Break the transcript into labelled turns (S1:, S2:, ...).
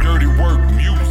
S1: dirty work music.